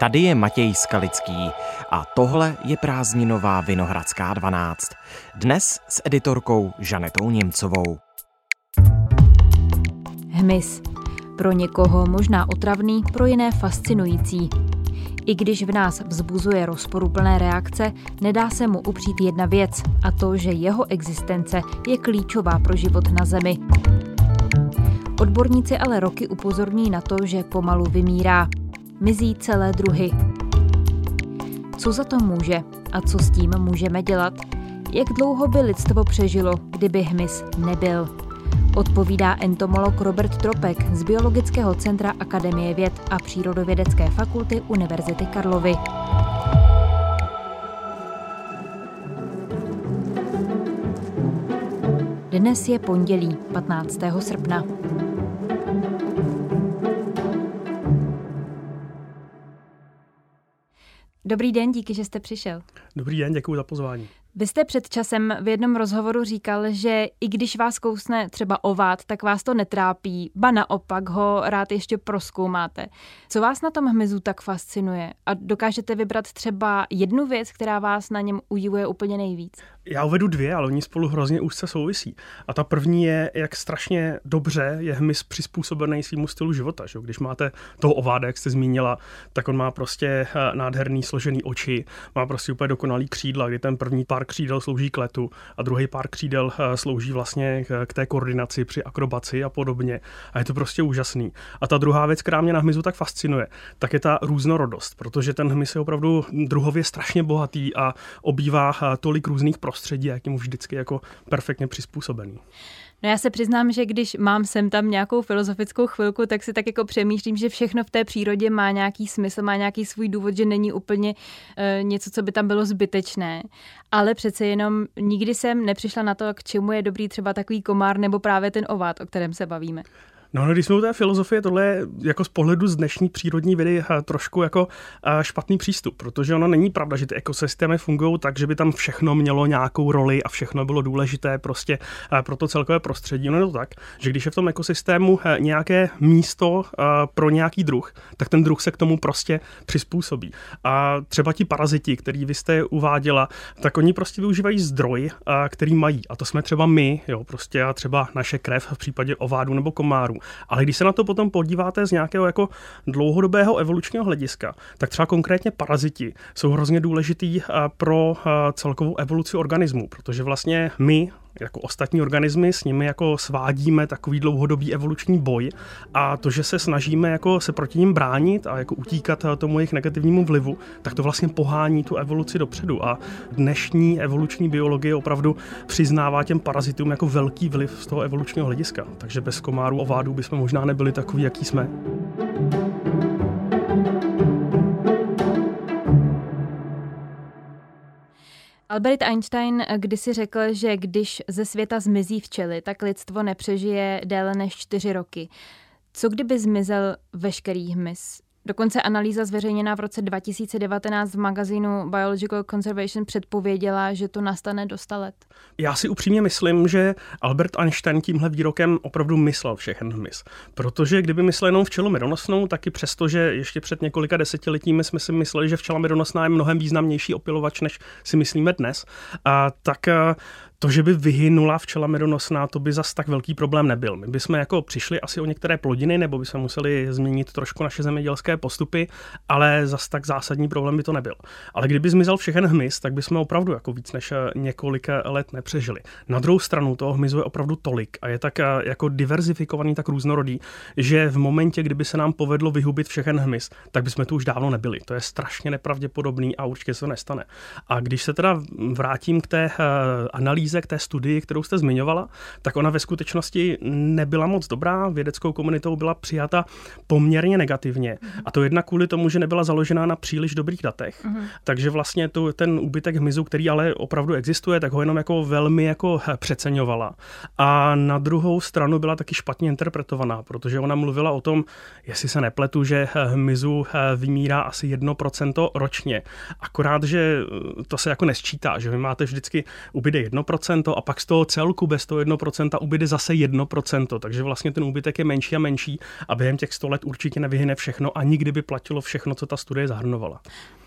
Tady je Matěj Skalický a tohle je prázdninová Vinohradská 12. Dnes s editorkou Žanetou Němcovou. Hmyz. Pro někoho možná otravný, pro jiné fascinující. I když v nás vzbuzuje rozporuplné reakce, nedá se mu upřít jedna věc, a to, že jeho existence je klíčová pro život na Zemi. Odborníci ale roky upozorní na to, že pomalu vymírá. Mizí celé druhy. Co za to může a co s tím můžeme dělat? Jak dlouho by lidstvo přežilo, kdyby hmyz nebyl? Odpovídá entomolog Robert Tropek z Biologického centra Akademie věd a Přírodovědecké fakulty Univerzity Karlovy. Dnes je pondělí 15. srpna. Dobrý den, díky, že jste přišel. Dobrý den, děkuji za pozvání. Vy jste před časem v jednom rozhovoru říkal, že i když vás kousne třeba ovát, tak vás to netrápí, ba naopak ho rád ještě proskoumáte. Co vás na tom hmyzu tak fascinuje? A dokážete vybrat třeba jednu věc, která vás na něm udivuje úplně nejvíc? Já uvedu dvě, ale oni spolu hrozně úzce souvisí. A ta první je, jak strašně dobře je hmyz přizpůsobený svýmu stylu života. Že? Když máte toho ováda, jak jste zmínila, tak on má prostě eh, nádherný složený oči, má prostě úplně dokonalý křídla, kdy ten první pár křídel slouží k letu a druhý pár křídel eh, slouží vlastně k té koordinaci při akrobaci a podobně. A je to prostě úžasný. A ta druhá věc, která mě na hmyzu tak fascinuje, tak je ta různorodost, protože ten hmyz je opravdu druhově strašně bohatý a obývá eh, tolik různých prostředí, jak je mu vždycky jako perfektně přizpůsobený. No já se přiznám, že když mám sem tam nějakou filozofickou chvilku, tak si tak jako přemýšlím, že všechno v té přírodě má nějaký smysl, má nějaký svůj důvod, že není úplně uh, něco, co by tam bylo zbytečné. Ale přece jenom nikdy jsem nepřišla na to, k čemu je dobrý třeba takový komár nebo právě ten ovát, o kterém se bavíme. No, no, když jsme u té filozofie, tohle je jako z pohledu z dnešní přírodní vědy eh, trošku jako eh, špatný přístup, protože ono není pravda, že ty ekosystémy fungují tak, že by tam všechno mělo nějakou roli a všechno bylo důležité prostě eh, pro to celkové prostředí. Ono je to tak, že když je v tom ekosystému nějaké místo pro nějaký druh, tak ten druh se k tomu prostě přizpůsobí. A třeba ti paraziti, který vy jste uváděla, tak oni prostě využívají zdroj, který mají. A to jsme třeba my, jo, prostě a třeba naše krev v případě ovádu nebo komáru. Ale když se na to potom podíváte z nějakého jako dlouhodobého evolučního hlediska, tak třeba konkrétně paraziti jsou hrozně důležitý eh, pro eh, celkovou evoluci organismu, protože vlastně my jako ostatní organismy, s nimi jako svádíme takový dlouhodobý evoluční boj a to, že se snažíme jako se proti ním bránit a jako utíkat tomu jejich negativnímu vlivu, tak to vlastně pohání tu evoluci dopředu a dnešní evoluční biologie opravdu přiznává těm parazitům jako velký vliv z toho evolučního hlediska. Takže bez komárů ovádů bychom možná nebyli takový, jaký jsme. Albert Einstein kdysi řekl, že když ze světa zmizí včely, tak lidstvo nepřežije déle než čtyři roky. Co kdyby zmizel veškerý hmyz? Dokonce analýza zveřejněná v roce 2019 v magazínu Biological Conservation předpověděla, že to nastane do 100 let. Já si upřímně myslím, že Albert Einstein tímhle výrokem opravdu myslel všechen hmyz. Protože kdyby myslel jenom včelu medonosnou, taky přesto, že ještě před několika desetiletími jsme si mysleli, že včela medonosná je mnohem významnější opilovač, než si myslíme dnes, a tak to, že by vyhynula včela medonosná, to by zas tak velký problém nebyl. My bychom jako přišli asi o některé plodiny, nebo bychom museli změnit trošku naše zemědělské postupy, ale zas tak zásadní problém by to nebyl. Ale kdyby zmizel všechen hmyz, tak bychom opravdu jako víc než eh, několik let nepřežili. Na druhou stranu toho hmyzu je opravdu tolik a je tak eh, jako diverzifikovaný, tak různorodý, že v momentě, kdyby se nám povedlo vyhubit všechen hmyz, tak bychom tu už dávno nebyli. To je strašně nepravděpodobný a určitě se to nestane. A když se teda vrátím k té eh, analýze, analýze, k té studii, kterou jste zmiňovala, tak ona ve skutečnosti nebyla moc dobrá. Vědeckou komunitou byla přijata poměrně negativně. Uh-huh. A to jedna kvůli tomu, že nebyla založená na příliš dobrých datech. Uh-huh. Takže vlastně tu, ten úbytek hmyzu, který ale opravdu existuje, tak ho jenom jako velmi jako přeceňovala. A na druhou stranu byla taky špatně interpretovaná, protože ona mluvila o tom, jestli se nepletu, že hmyzu vymírá asi 1% ročně. Akorát, že to se jako nesčítá, že vy máte vždycky ubyde 1%, 1% a pak z toho celku bez toho 1% ubyde zase 1%, takže vlastně ten úbytek je menší a menší a během těch 100 let určitě nevyhyne všechno a nikdy by platilo všechno, co ta studie zahrnovala.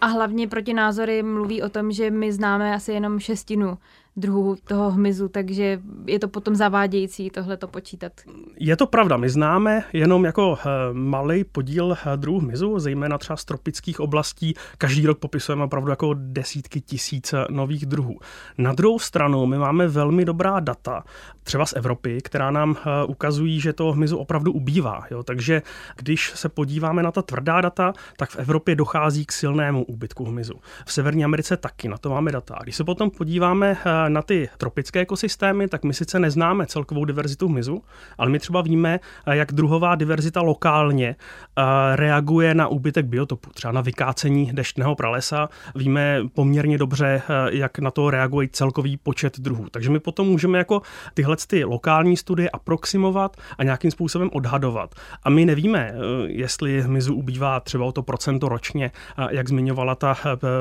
A hlavně proti názory mluví o tom, že my známe asi jenom šestinu druhů toho hmyzu, takže je to potom zavádějící tohle to počítat. Je to pravda, my známe jenom jako eh, malý podíl eh, druhů hmyzu, zejména třeba z tropických oblastí. Každý rok popisujeme opravdu jako desítky tisíc eh, nových druhů. Na druhou stranu my máme velmi dobrá data, třeba z Evropy, která nám ukazují, že toho hmyzu opravdu ubývá. Jo? Takže když se podíváme na ta tvrdá data, tak v Evropě dochází k silnému úbytku hmyzu. V Severní Americe taky, na to máme data. A když se potom podíváme na ty tropické ekosystémy, tak my sice neznáme celkovou diverzitu hmyzu, ale my třeba víme, jak druhová diverzita lokálně eh, reaguje na úbytek biotopu, třeba na vykácení deštného pralesa. Víme poměrně dobře, eh, jak na to reaguje celkový počet druhů. Takže my potom můžeme jako tyhle ty lokální studie aproximovat a nějakým způsobem odhadovat. A my nevíme, eh, jestli hmyzu ubývá třeba o to procento ročně, jak zmiňovala ta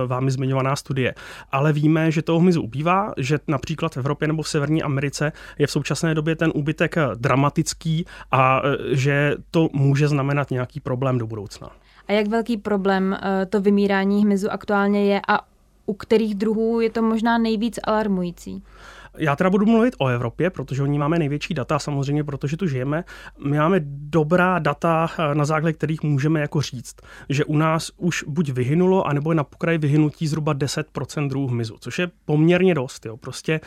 vámi zmiňovaná studie. Ale víme, že toho hmyzu ubývá, že například v Evropě nebo v Severní Americe je v současné době ten úbytek dramatický a e, že to může znamenat nějaký problém do budoucna. A jak velký problém e, to vymírání hmyzu aktuálně je a u kterých druhů je to možná nejvíc alarmující? Já teda budu mluvit o Evropě, protože oni máme největší data, samozřejmě, protože tu žijeme. My máme dobrá data, na základě kterých můžeme jako říct, že u nás už buď vyhynulo, anebo je na pokraji vyhynutí zhruba 10% druhů hmyzu, což je poměrně dost. Jo. Prostě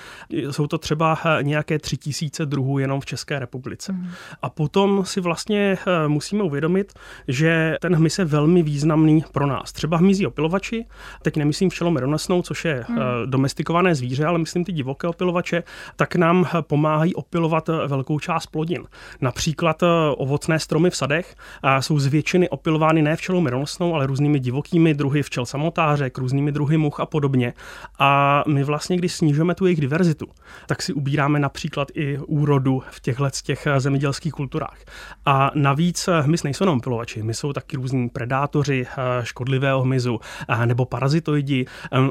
jsou to třeba nějaké tři tisíce druhů jenom v České republice. Mm. A potom si vlastně eh, musíme uvědomit, že ten hmyz je velmi významný pro nás. Třeba hmyzí opilovači, teď nemyslím včelomedonosnou, což je mm. domestikované zvíře, ale myslím ty divoké opilovači, opilovače, tak nám pomáhají opilovat velkou část plodin. Například eh, ovocné stromy v sadech jsou z většiny opilovány ne včelou medonosnou, ale různými divokými druhy včel samotářek, různými druhy much a podobně. A my vlastně, když snižujeme tu jejich diverzitu, tak si ubíráme například i úrodu v těchto těch eh, zemědělských kulturách. A navíc eh, hmyz nejsou jenom opilovači, my jsou taky různí predátoři škodlivého hmyzu nebo parazitoidi,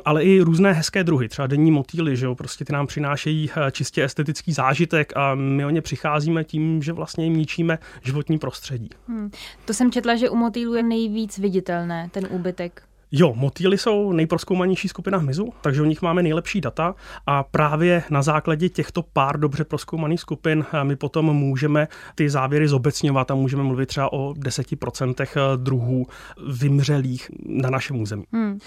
ale i různé hezké druhy, třeba denní motýly, že jo, prostě ty nám přináší přinášejí eh, čistě estetický zážitek a my o ně přicházíme tím, že vlastně jim ničíme životní prostředí. Hmm. To jsem četla, že u motýlů je nejvíc viditelné ten úbytek. Jo, motýly jsou nejproskoumanější skupina hmyzu, takže o nich máme nejlepší data a právě na základě těchto pár dobře proskoumaných skupin eh, my potom můžeme ty závěry zobecňovat a můžeme mluvit třeba o 10% eh, druhů vymřelých na našem území. Hmm.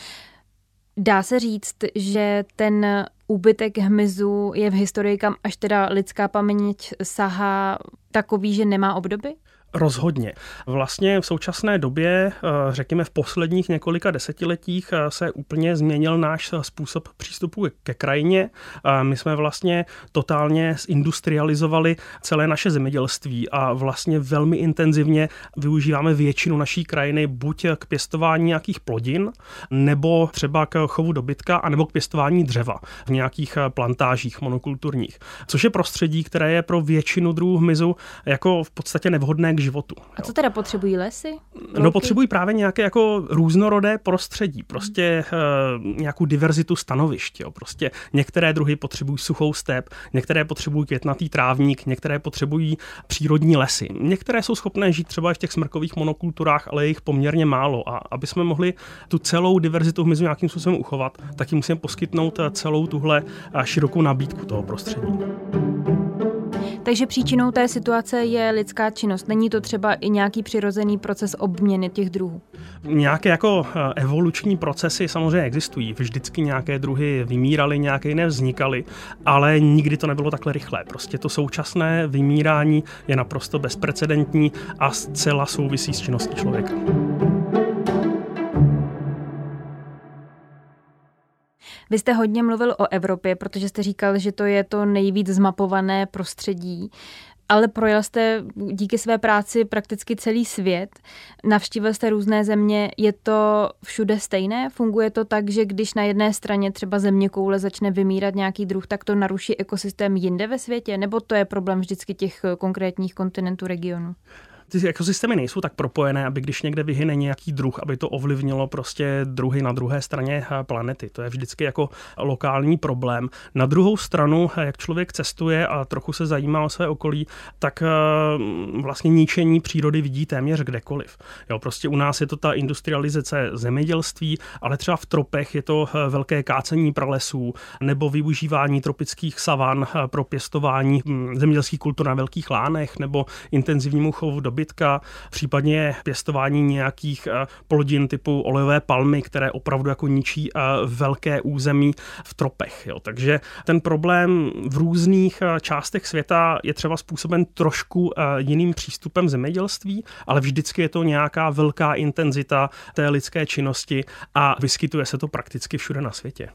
Dá se říct, že ten úbytek hmyzu je v historii, kam až teda lidská paměť sahá takový, že nemá obdoby? Rozhodně. Vlastně v současné době, eh, řekněme v posledních několika desetiletích, eh, se úplně změnil náš způsob přístupu ke krajině. My jsme vlastně totálně zindustrializovali celé naše zemědělství a vlastně velmi intenzivně využíváme většinu naší krajiny buď k pěstování nějakých plodin, nebo třeba k chovu dobytka, anebo k pěstování dřeva v nějakých eh, plantážích monokulturních. Což je prostředí, které je pro většinu druhů hmyzu jako v podstatě nevhodné k životu. A co teda potřebují lesy? Louky? No potřebují právě nějaké jako různorodé prostředí, prostě uh, nějakou diverzitu stanovišť. Jo. Prostě některé druhy potřebují suchou step, některé potřebují květnatý trávník, některé potřebují přírodní lesy. Některé jsou schopné žít třeba i v těch smrkových monokulturách, ale je jich poměrně málo. A aby jsme mohli tu celou diverzitu hmyzu nějakým způsobem uchovat, tak jim musíme poskytnout eh, celou tuhle eh, širokou nabídku toho prostředí. Takže příčinou té situace je lidská činnost. Není to třeba i nějaký přirozený proces obměny těch druhů? Nějaké jako eh, evoluční procesy samozřejmě existují. Vždycky nějaké druhy vymíraly, nějaké jiné vznikaly, ale nikdy to nebylo takhle rychlé. Prostě to současné vymírání je naprosto bezprecedentní a zcela souvisí s činností člověka. Vy jste hodně mluvil o Evropě, protože jste říkal, že to je to nejvíc zmapované prostředí ale projel jste díky své práci prakticky celý svět. Navštívil jste různé země. Je to všude stejné? Funguje to tak, že když na jedné straně třeba země koule začne vymírat nějaký druh, tak to naruší ekosystém jinde ve světě? Nebo to je problém vždycky těch konkrétních kontinentů regionu? Ty ekosystémy nejsou tak propojené, aby když někde vyhyne nějaký druh, aby to ovlivnilo prostě druhy na druhé straně eh, planety. To je vždycky jako lokální problém. Na druhou stranu, eh, jak člověk cestuje a trochu se zajímá o své okolí, tak vlastně ničení přírody vidí téměř kdekoliv. Jo, prostě u nás je to ta industrializace zemědělství, ale třeba v tropech je to velké kácení pralesů nebo využívání tropických savan pro pěstování hm, zemědělských kultur na velkých lánech nebo intenzivnímu chovu dobytka, případně pěstování nějakých eh, plodin typu olejové palmy, které opravdu jako ničí eh, velké území v tropech. Jo. Takže ten problém v různých eh, částech světa je třeba způsoben trošku jiným přístupem zemědělství, ale vždycky je to nějaká velká intenzita té lidské činnosti a vyskytuje se to prakticky všude na světě.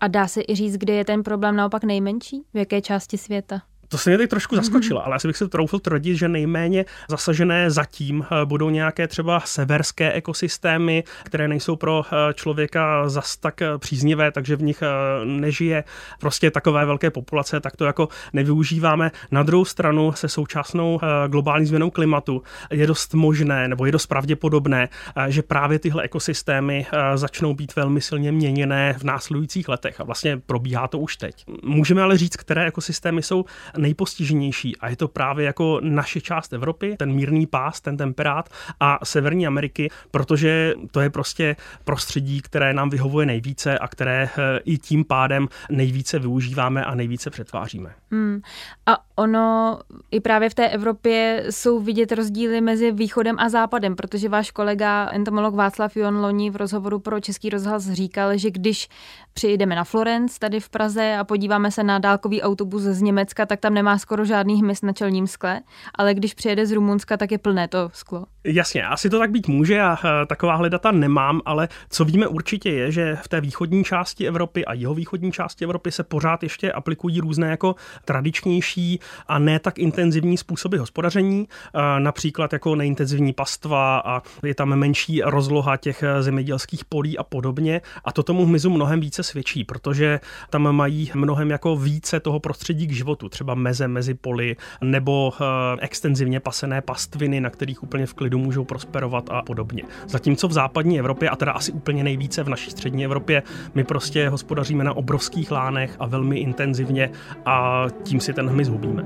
A dá se i říct, kde je ten problém naopak nejmenší? V jaké části světa? To se mě teď trošku zaskočilo, ale asi bych se troufl tvrdit, že nejméně zasažené zatím eh, budou nějaké třeba severské ekosystémy, které nejsou pro eh, člověka zas tak eh, příznivé, takže v nich nežije prostě takové velké populace, tak to jako nevyužíváme. Na druhou stranu se současnou globální změnou klimatu je dost možné, nebo je dost pravděpodobné, že právě tyhle ekosystémy začnou být velmi silně měněné v následujících letech a vlastně probíhá to už teď. Můžeme ale říct, které ekosystémy jsou nejpostiženější a je to právě jako naše část Evropy, ten mírný pás, ten temperát a Severní Ameriky, protože to je prostě prostředí, které nám vyhovuje nejvíce a které eh, i tím pádem nejvíce využíváme a nejvíce přetváříme. Hmm. A ono i právě v té Evropě jsou vidět rozdíly mezi východem a západem, protože váš kolega entomolog Václav Jon Loni v rozhovoru pro Český rozhlas říkal, že když přijdeme na Florence tady v Praze a podíváme se na dálkový autobus z Německa, tak tam nemá skoro žádný hmyz na čelním skle, ale když přijede z Rumunska, tak je plné to sklo. Jasně, asi to tak být může a eh, taková data nemám, ale co víme určitě je, že v té východní části Evropy a jeho východní části Evropy se pořád ještě aplikují různé jako tradičnější a ne tak intenzivní způsoby hospodaření, eh, například jako neintenzivní pastva a je tam menší rozloha těch eh, zemědělských polí a podobně a to tomu hmyzu mnohem více svědčí, protože tam mají mnohem jako více toho prostředí k životu, třeba meze mezi poli nebo extenzivně pasené pastviny, na kterých úplně v klidu lidu můžou prosperovat a podobně. Zatímco v západní Evropě, a teda asi úplně nejvíce v naší střední Evropě, my prostě hospodaříme na obrovských lánech a velmi intenzivně a tím si ten hmyz hubíme.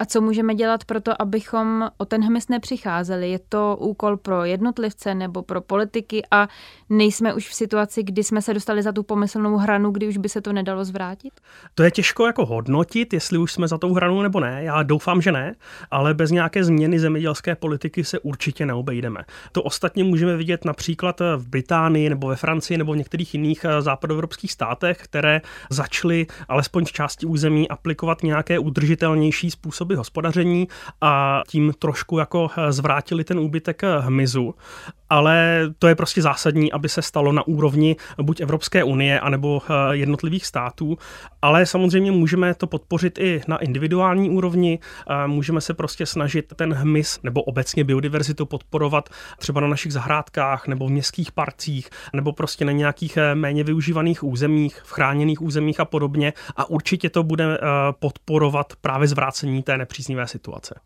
A co můžeme dělat pro to, abychom o ten hmyz nepřicházeli? Je to úkol pro jednotlivce nebo pro politiky a nejsme už v situaci, kdy jsme se dostali za tu pomyslnou hranu, kdy už by se to nedalo zvrátit? To je těžko jako hodnotit, jestli už jsme za tou hranu nebo ne. Já doufám, že ne, ale bez nějaké změny zemědělské politiky se určitě neobejdeme. To ostatně můžeme vidět například v Británii nebo ve Francii nebo v některých jiných eh, západoevropských státech, které začaly alespoň z části území aplikovat nějaké udržitelnější způsoby způsoby hospodaření a tím trošku jako eh, zvrátili ten úbytek eh, hmyzu. Ale to je prostě zásadní, aby se stalo na úrovni buď Evropské unie, anebo eh, jednotlivých států. Ale samozřejmě můžeme to podpořit i na individuální úrovni. Můžeme se prostě snažit ten hmyz nebo obecně biodiverzitu podporovat třeba na našich zahrádkách nebo v městských parcích nebo prostě na nějakých méně využívaných územích, v chráněných územích a podobně. A určitě to bude podporovat právě zvrácení té nepříznivé situace.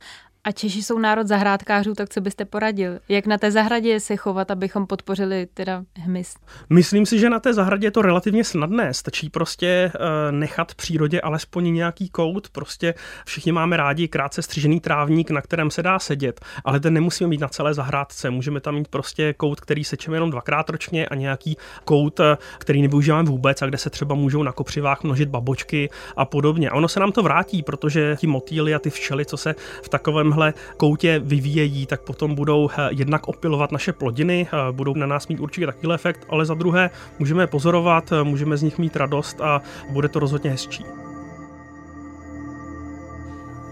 A Češi jsou národ zahrádkářů, tak co byste poradil? Jak na té zahradě se chovat, abychom podpořili teda hmyz? Myslím si, že na té zahradě je to relativně snadné. Stačí prostě uh, nechat přírodě alespoň nějaký kout. Prostě všichni máme rádi krátce střižený trávník, na kterém se dá sedět, ale ten nemusíme mít na celé zahrádce. Můžeme tam mít prostě kout, který sečeme jenom dvakrát ročně a nějaký kout, eh, který nevyužíváme vůbec a kde se třeba můžou na kopřivách množit babočky a podobně. A ono se nám to vrátí, protože ti motýly a ty včely, co se v takovém takovémhle koutě vyvíjejí, tak potom budou eh, jednak opilovat naše plodiny, eh, budou na nás mít určitě takový efekt, ale za druhé můžeme pozorovat, eh, můžeme z nich mít radost a bude to rozhodně hezčí.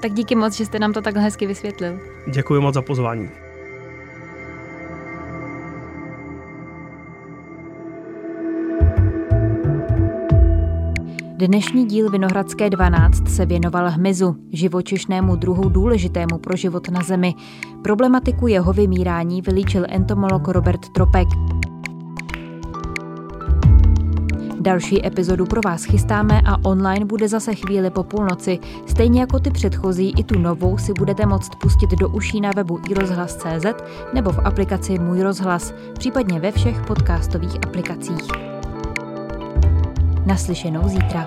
Tak díky moc, že jste nám to takhle hezky vysvětlil. Děkuji moc za pozvání. Dnešní díl Vinohradské 12 se věnoval hmyzu, živočišnému druhu důležitému pro život na Zemi. Problematiku jeho vymírání vylíčil entomolog Robert Tropek. Další epizodu pro vás chystáme a online bude zase chvíli po půlnoci. Stejně jako ty předchozí, i tu novou si budete moct pustit do uší na webu iRozhlas.cz nebo v aplikaci Můj rozhlas, případně ve všech podcastových aplikacích. Naslyšenou zítra.